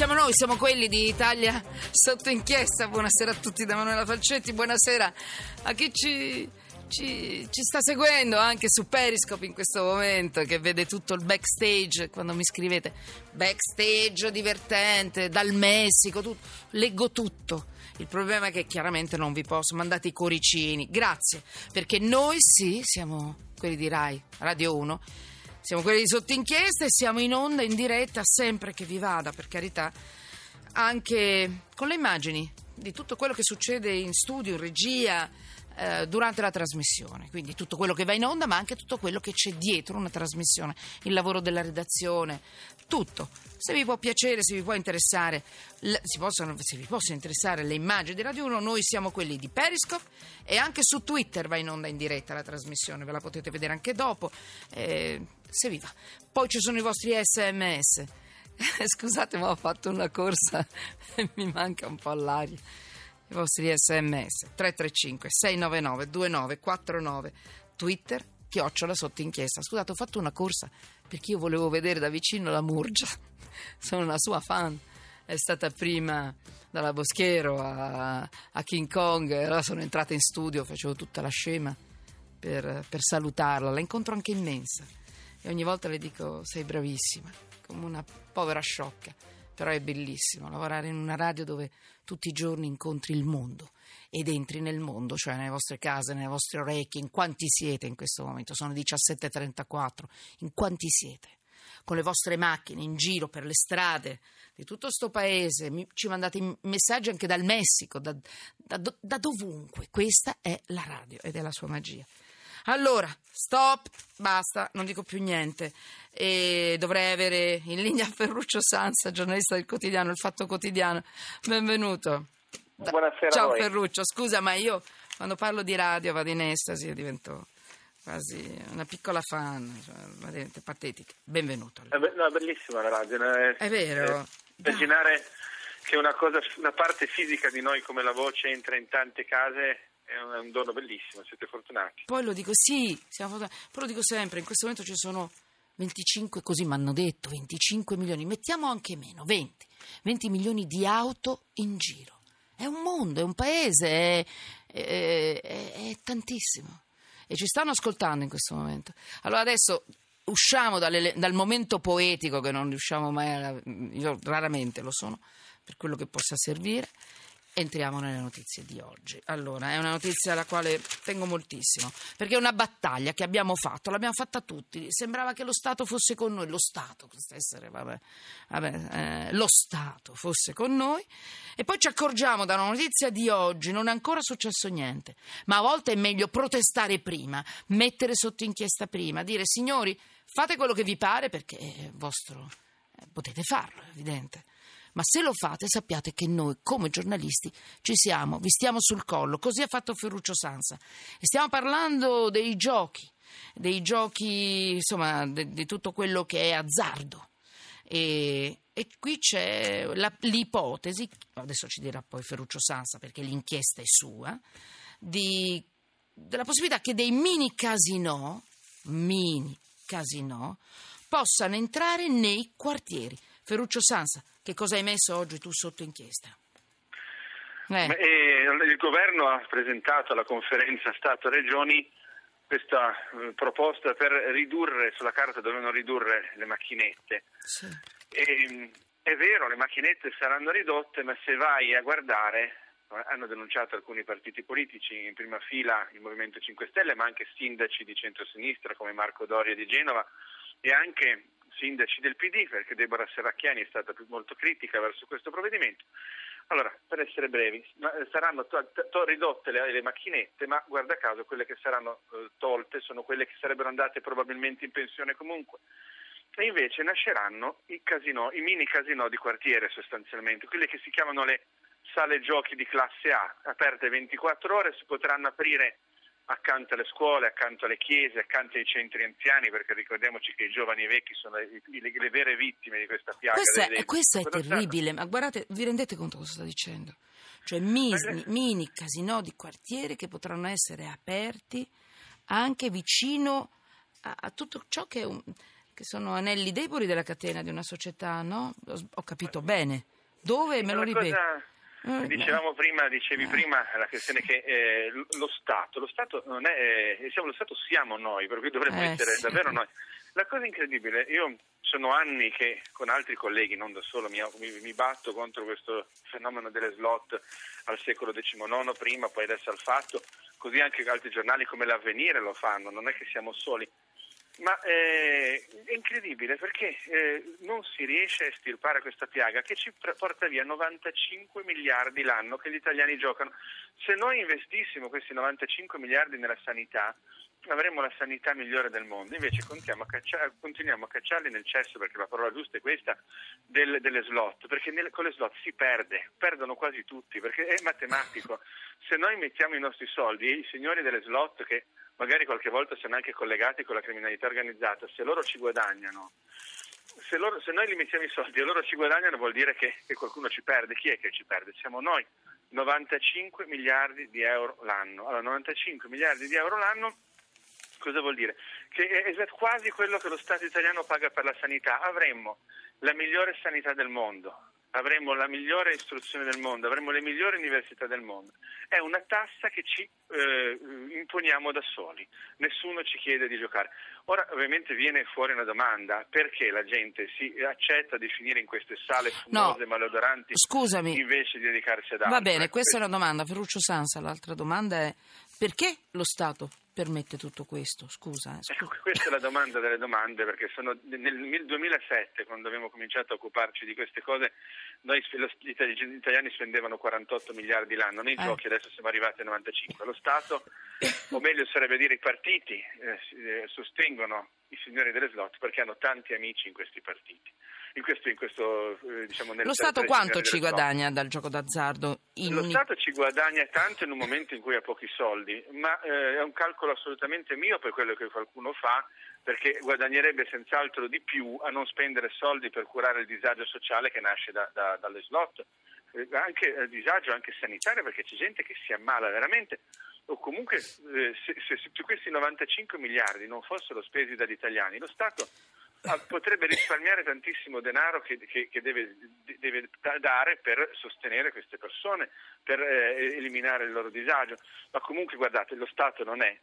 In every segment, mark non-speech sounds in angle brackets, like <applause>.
siamo noi, siamo quelli di Italia sotto inchiesta. Buonasera a tutti da Manuela Falcetti, buonasera a chi ci, ci, ci sta seguendo anche su Periscope in questo momento, che vede tutto il backstage, quando mi scrivete backstage divertente, dal Messico, tutto. leggo tutto. Il problema è che chiaramente non vi posso, mandate i cuoricini, grazie, perché noi sì, siamo quelli di Rai, Radio 1, siamo quelli di sotto inchiesta e siamo in onda, in diretta, sempre che vi vada, per carità, anche con le immagini di tutto quello che succede in studio, in regia, eh, durante la trasmissione. Quindi tutto quello che va in onda, ma anche tutto quello che c'è dietro una trasmissione, il lavoro della redazione, tutto. Se vi può piacere, se vi può interessare, si possono, se vi possono interessare le immagini di Radio 1, noi siamo quelli di Periscope e anche su Twitter va in onda in diretta la trasmissione, ve la potete vedere anche dopo. Eh, se vi va. Poi ci sono i vostri sms. <laughs> Scusate, ma ho fatto una corsa <laughs> e mi manca un po' l'aria. I vostri sms 335 699 2949 Twitter chiocciola sotto inchiesta. Scusate, ho fatto una corsa perché io volevo vedere da vicino la Murgia. <laughs> Sono una sua fan. È stata prima dalla Boschero a, a King Kong. Allora sono entrata in studio, facevo tutta la scema per, per salutarla. La incontro anche immensa e ogni volta le dico sei bravissima, come una povera sciocca, però è bellissimo lavorare in una radio dove tutti i giorni incontri il mondo ed entri nel mondo, cioè nelle vostre case, nelle vostre orecchie, in quanti siete in questo momento, sono 17.34, in quanti siete? Con le vostre macchine in giro per le strade di tutto questo paese, ci mandate messaggi anche dal Messico, da, da, da dovunque. Questa è la radio ed è la sua magia. Allora, stop, basta, non dico più niente. E dovrei avere in linea Ferruccio Sanza, giornalista del quotidiano, il Fatto Quotidiano. Benvenuto. Buonasera. Ciao Ferruccio, scusa, ma io quando parlo di radio vado in estasi divento quasi una piccola fan, cioè, patetica. Benvenuto. È, be- no, è bellissima la radio. È, è vero. immaginare che una, cosa, una parte fisica di noi come la voce entra in tante case è un, dono bellissimo, siete fortunati. Poi lo dico, sì, siamo fortunati, poi lo dico sempre, in questo momento ci sono 25, così mi hanno detto, 25 milioni, mettiamo anche meno, 20, 20 milioni di auto in giro. È un mondo, è un paese, è, è, è, è tantissimo. E ci stanno ascoltando in questo momento. Allora adesso usciamo dalle, dal momento poetico che non riusciamo mai a... io raramente lo sono, per quello che possa servire, Entriamo nelle notizie di oggi. Allora, è una notizia alla quale tengo moltissimo, perché è una battaglia che abbiamo fatto, l'abbiamo fatta tutti. Sembrava che lo Stato fosse con noi, lo Stato, essere, vabbè, vabbè, eh, lo Stato fosse con noi. E poi ci accorgiamo da una notizia di oggi, non è ancora successo niente, ma a volte è meglio protestare prima, mettere sotto inchiesta prima, dire signori, fate quello che vi pare perché è vostro, eh, potete farlo, è evidente ma se lo fate sappiate che noi come giornalisti ci siamo, vi stiamo sul collo, così ha fatto Ferruccio Sansa. E stiamo parlando dei giochi, dei giochi, insomma, di tutto quello che è azzardo. E, e qui c'è la, l'ipotesi, adesso ci dirà poi Ferruccio Sansa perché l'inchiesta è sua, di, della possibilità che dei mini casinò, mini casinò, possano entrare nei quartieri. Ferruccio Sansa, che cosa hai messo oggi tu sotto inchiesta? Eh. Eh, il governo ha presentato alla conferenza Stato-Regioni questa eh, proposta per ridurre, sulla carta dovevano ridurre le macchinette. Sì. E, mm, è vero, le macchinette saranno ridotte, ma se vai a guardare, hanno denunciato alcuni partiti politici, in prima fila il Movimento 5 Stelle, ma anche sindaci di centrosinistra come Marco Doria di Genova e anche sindaci del PD, perché Deborah Serracchiani è stata molto critica verso questo provvedimento. Allora, per essere brevi, eh, saranno to- to- ridotte le, le, macchinette, ma guarda caso quelle che saranno eh, tolte sono quelle che sarebbero andate probabilmente in pensione comunque. E invece nasceranno i casinò, i mini casinò di quartiere sostanzialmente, quelle che si chiamano le sale giochi di classe A, aperte 24 ore, si potranno aprire accanto alle scuole, accanto alle chiese, accanto ai centri anziani, perché ricordiamoci che i giovani e i vecchi sono le, le, le vere vittime di questa piaga. Questo è, questo è terribile, ma guardate, vi rendete conto cosa sto dicendo? Cioè mini, mini casinò di quartiere che potranno essere aperti anche vicino a, a tutto ciò che un che sono anelli deboli della catena di una società, no? Ho capito bene. Dove? Me lo ripeto. Eh, dicevamo prima, dicevi eh. prima la questione che eh, lo Stato, lo Stato non è, eh, siamo, lo Stato siamo noi, per cui dovremmo eh, essere sì. davvero noi. La cosa incredibile, io sono anni che con altri colleghi, non da solo, mi, mi, mi, batto contro questo fenomeno delle slot al secolo XIX prima, poi adesso al fatto, così anche altri giornali come l'Avvenire lo fanno, non è che siamo soli. Ma eh, è incredibile perché eh, non si riesce a estirpare questa piaga che ci porta via 95 miliardi l'anno che gli italiani giocano. Se noi investissimo questi 95 miliardi nella sanità, avremmo la sanità migliore del mondo, invece continuiamo a, caccia- continuiamo a cacciarli nel cesso, perché la parola giusta è questa, del, delle slot, perché nelle, con le slot si perde, perdono quasi tutti, perché è matematico. Se noi mettiamo i nostri soldi i signori delle slot, che magari qualche volta sono anche collegati con la criminalità organizzata, se loro ci guadagnano, se, loro, se noi li mettiamo i soldi e loro ci guadagnano vuol dire che, che qualcuno ci perde, chi è che ci perde? Siamo noi. 95 miliardi di euro l'anno. Allora, 95 miliardi di euro l'anno Cosa vuol dire? Che è quasi quello che lo Stato italiano paga per la sanità. Avremmo la migliore sanità del mondo, avremo la migliore istruzione del mondo, avremo le migliori università del mondo. È una tassa che ci eh, imponiamo da soli, nessuno ci chiede di giocare. Ora ovviamente viene fuori una domanda, perché la gente si accetta di finire in queste sale fumose, no, malodoranti scusami. invece di dedicarsi ad altro? Va bene, questa è una domanda, Ferruccio Sansa, l'altra domanda è perché lo Stato permette tutto questo? Scusa. Eh, scusa. <laughs> Questa è la domanda delle domande, perché sono, nel 2007, quando abbiamo cominciato a occuparci di queste cose, noi gli italiani spendevano 48 miliardi l'anno nei eh. giochi, adesso siamo arrivati a 95. Lo Stato, o meglio sarebbe dire i partiti, eh, sostengono i signori delle slot perché hanno tanti amici in questi partiti in questo, in questo eh, diciamo, Lo Stato quanto ci guadagna dal gioco d'azzardo? In... Lo Stato ci guadagna tanto in un momento in cui ha pochi soldi, ma eh, è un calcolo assolutamente mio per quello che qualcuno fa, perché guadagnerebbe senz'altro di più a non spendere soldi per curare il disagio sociale che nasce da, da, dalle slot, eh, anche il disagio anche sanitario, perché c'è gente che si ammala veramente. O comunque eh, se, se, se, questi 95 miliardi non fossero spesi dagli italiani, lo Stato potrebbe risparmiare tantissimo denaro che, che, che deve, deve, dare per sostenere queste persone, per eh, eliminare il loro disagio. Ma comunque guardate, lo Stato non è.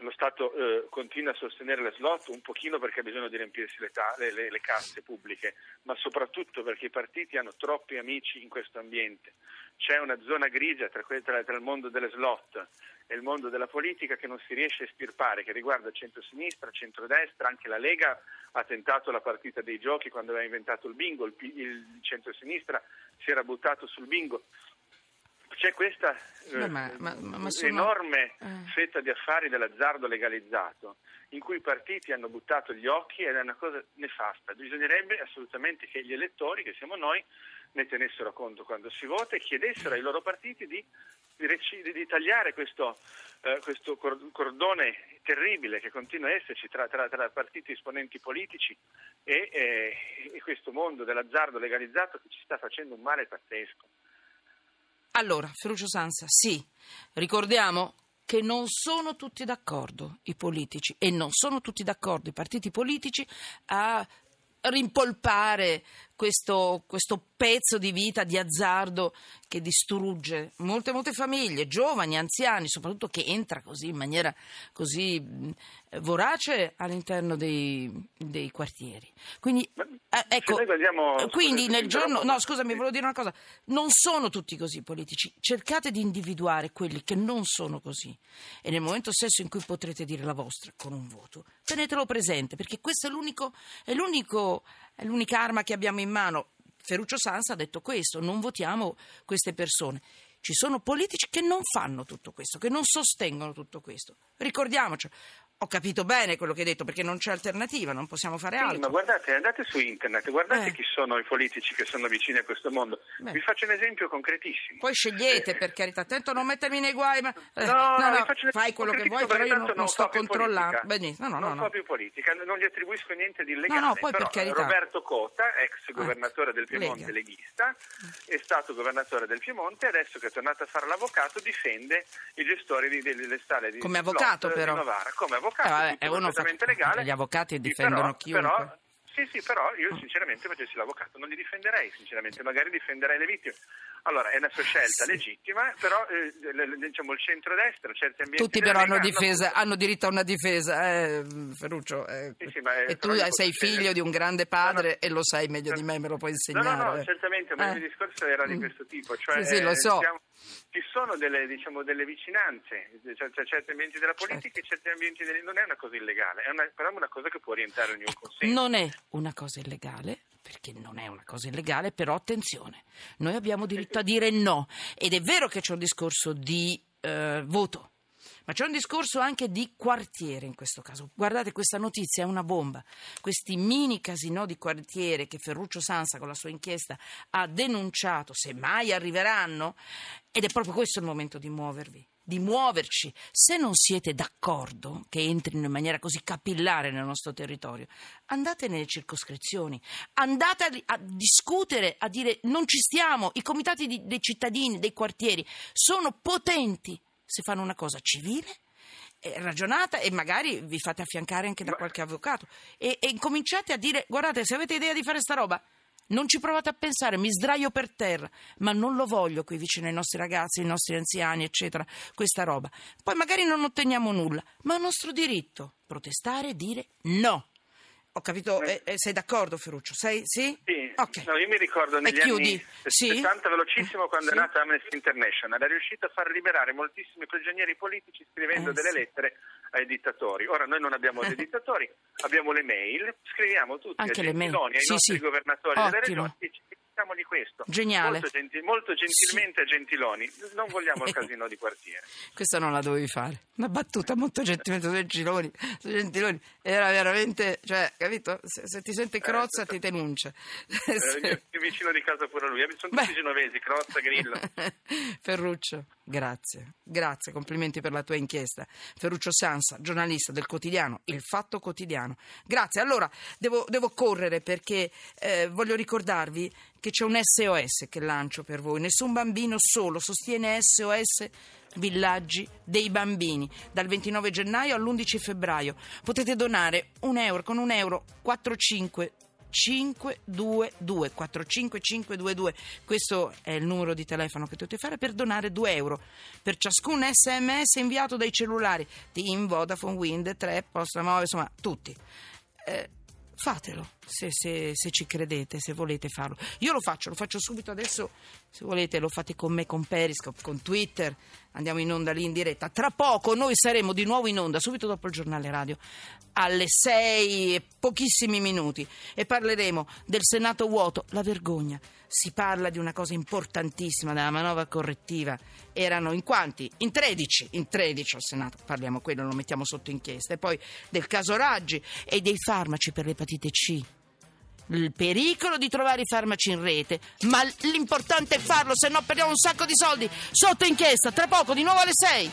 Lo Stato eh, continua a sostenere le slot un pochino perché ha bisogno di riempirsi le, ta- le, le, le casse pubbliche, ma soprattutto perché i partiti hanno troppi amici in questo ambiente. C'è una zona grigia tra, tra, tra il mondo delle slot e il mondo della politica che non si riesce a estirpare, che riguarda centro-sinistra, centro-destra, anche la Lega ha tentato la partita dei giochi quando aveva inventato il bingo, il, il centro-sinistra si era buttato sul bingo. C'è questa eh, ma, ma, ma sono... enorme eh. fetta di affari dell'azzardo legalizzato in cui i partiti hanno buttato gli occhi ed è una cosa nefasta. Bisognerebbe assolutamente che gli elettori, che siamo noi, ne tenessero conto quando si vota e chiedessero ai loro partiti di, di, di tagliare questo, eh, questo, cordone terribile che continua a esserci tra, tra, tra partiti esponenti politici e, eh, e questo mondo dell'azzardo legalizzato che ci sta facendo un male pazzesco. Allora, Ferruccio Sansa, sì, ricordiamo che non sono tutti d'accordo i politici e non sono tutti d'accordo i partiti politici a rimpolpare questo, questo, pezzo di vita di azzardo che distrugge molte, molte famiglie, giovani, anziani, soprattutto che entra così in maniera così vorace all'interno dei, dei quartieri. Quindi, eh, ecco, guardiamo, quindi nel giorno, no scusami, volevo dire una cosa, non sono tutti così politici, cercate di individuare quelli che non sono così. E nel momento stesso in cui potrete dire la vostra con un voto, tenetelo presente perché questa è, l'unico, è, l'unico, è l'unica arma che abbiamo in mano. Ferruccio Sansa ha detto questo, non votiamo queste persone. Ci sono politici che non fanno tutto questo, che non sostengono tutto questo. Ricordiamocelo. Ho capito bene quello che hai detto perché non c'è alternativa, non possiamo fare sì, altro. Ma guardate, andate su internet, guardate eh. chi sono i politici che sono vicini a questo mondo. Beh. Vi faccio un esempio concretissimo. Poi scegliete, eh. per carità, attento a non mettermi nei guai, ma eh. no, no, no, fai quello che vuoi, però io non, non sto controllando. Benissimo, no, no, non no, più politica, non gli attribuisco niente di illegale. No, no, poi per carità. Roberto Cota, ex governatore del Piemonte Lega. leghista, è stato governatore del Piemonte adesso che è tornato a fare l'avvocato difende i gestori delle stalle di Come avvocato però. Novara, come avvocato avvocato, eh, vabbè, tutto perfettamente fa... legale. Gli avvocati difendono però, chiunque. Però, sì, sì, però io sinceramente facessi l'avvocato non li difenderei, sinceramente, magari difenderei le vittime. Allora, è una sua scelta sì. legittima, però eh, diciamo il centrodestra, certi ambienti... Tutti però hanno, difesa, hanno, diritto a una difesa, eh, Ferruccio. Eh. Sì, sì, e tu sei figlio di un grande padre no, no. e lo sai meglio di me, me lo puoi insegnare. No, no, no, certamente, ma il mio discorso era di mm. questo tipo. Cioè, sì, sì, lo so. Siamo, ci sono delle, diciamo, delle vicinanze, cioè, cioè, certi ambienti della politica certo. e certi ambienti delle... non è una cosa illegale, è una, però è una cosa che può orientare ognuno ecco, consenso. Non è una cosa illegale, perché non è una cosa illegale, però attenzione, noi abbiamo diritto a dire no ed è vero che c'è un discorso di eh, voto. Ma c'è un discorso anche di quartiere in questo caso. Guardate, questa notizia è una bomba. Questi mini casinò di quartiere che Ferruccio Sansa con la sua inchiesta ha denunciato, se mai arriveranno, ed è proprio questo il momento di muovervi di muoverci. Se non siete d'accordo che entrino in maniera così capillare nel nostro territorio, andate nelle circoscrizioni, andate a, a discutere, a dire non ci stiamo, i comitati di, dei cittadini, dei quartieri sono potenti se fanno una cosa civile ragionata e magari vi fate affiancare anche da qualche avvocato e, e incominciate a dire guardate se avete idea di fare sta roba non ci provate a pensare, mi sdraio per terra, ma non lo voglio qui vicino ai nostri ragazzi, ai nostri anziani, eccetera, questa roba. Poi magari non otteniamo nulla, ma è nostro diritto protestare e dire no. Ho capito, eh, eh, sei d'accordo Ferruccio? Sei, sì? Sì, okay. no, io mi ricordo negli anni sì? 70 velocissimo quando sì? è nata Amnesty International, è riuscita a far liberare moltissimi prigionieri politici scrivendo eh, delle sì. lettere ai dittatori. Ora noi non abbiamo dei dittatori, abbiamo le mail, scriviamo tutti Anche ai gentiloni, ai nostri governatori Ottimo. delle regioni e questo. Geniale. Molto, genti- molto gentilmente sì. Gentiloni. Non vogliamo il <laughs> casino di quartiere. Questa non la dovevi fare. Una battuta molto gentilmente Gentiloni. Gentiloni. Era veramente, cioè, capito? Se, se ti sente eh, Crozza eh, ti denuncia. Eh, <laughs> vicino di casa pure lui. Sono tutti Beh. genovesi, Crozza, Grillo. <laughs> Ferruccio, grazie. Grazie, complimenti per la tua inchiesta. Ferruccio Sansa, giornalista del quotidiano Il Fatto Quotidiano. Grazie. Allora, devo, devo correre perché eh, voglio ricordarvi che c'è un SOS che lancio per voi. Nessun bambino solo sostiene SOS Villaggi dei Bambini dal 29 gennaio all'11 febbraio. Potete donare un euro con un euro 45 522 45522 questo è il numero di telefono che dovete fare per donare 2 euro per ciascun sms inviato dai cellulari. TIM, Vodafone, Wind, 3, Posta Move, insomma tutti. Eh, fatelo se, se, se, ci credete, se volete farlo. Io lo faccio, lo faccio subito adesso, se volete lo fate con me, con Periscope, con Twitter, andiamo in onda lì in diretta. Tra poco noi saremo di nuovo in onda, subito dopo il giornale radio, alle 6 e pochissimi minuti e parleremo del Senato vuoto, la vergogna. Si parla di una cosa importantissima della manovra correttiva. Erano in quanti? In 13, in 13 al Senato. Parliamo quello, lo mettiamo sotto inchiesta. E poi del caso Raggi e dei farmaci per l'epatite C il pericolo di trovare i farmaci in rete, ma l'importante è farlo, se no perdiamo un sacco di soldi. Sotto inchiesta, tra poco, di nuovo alle 6.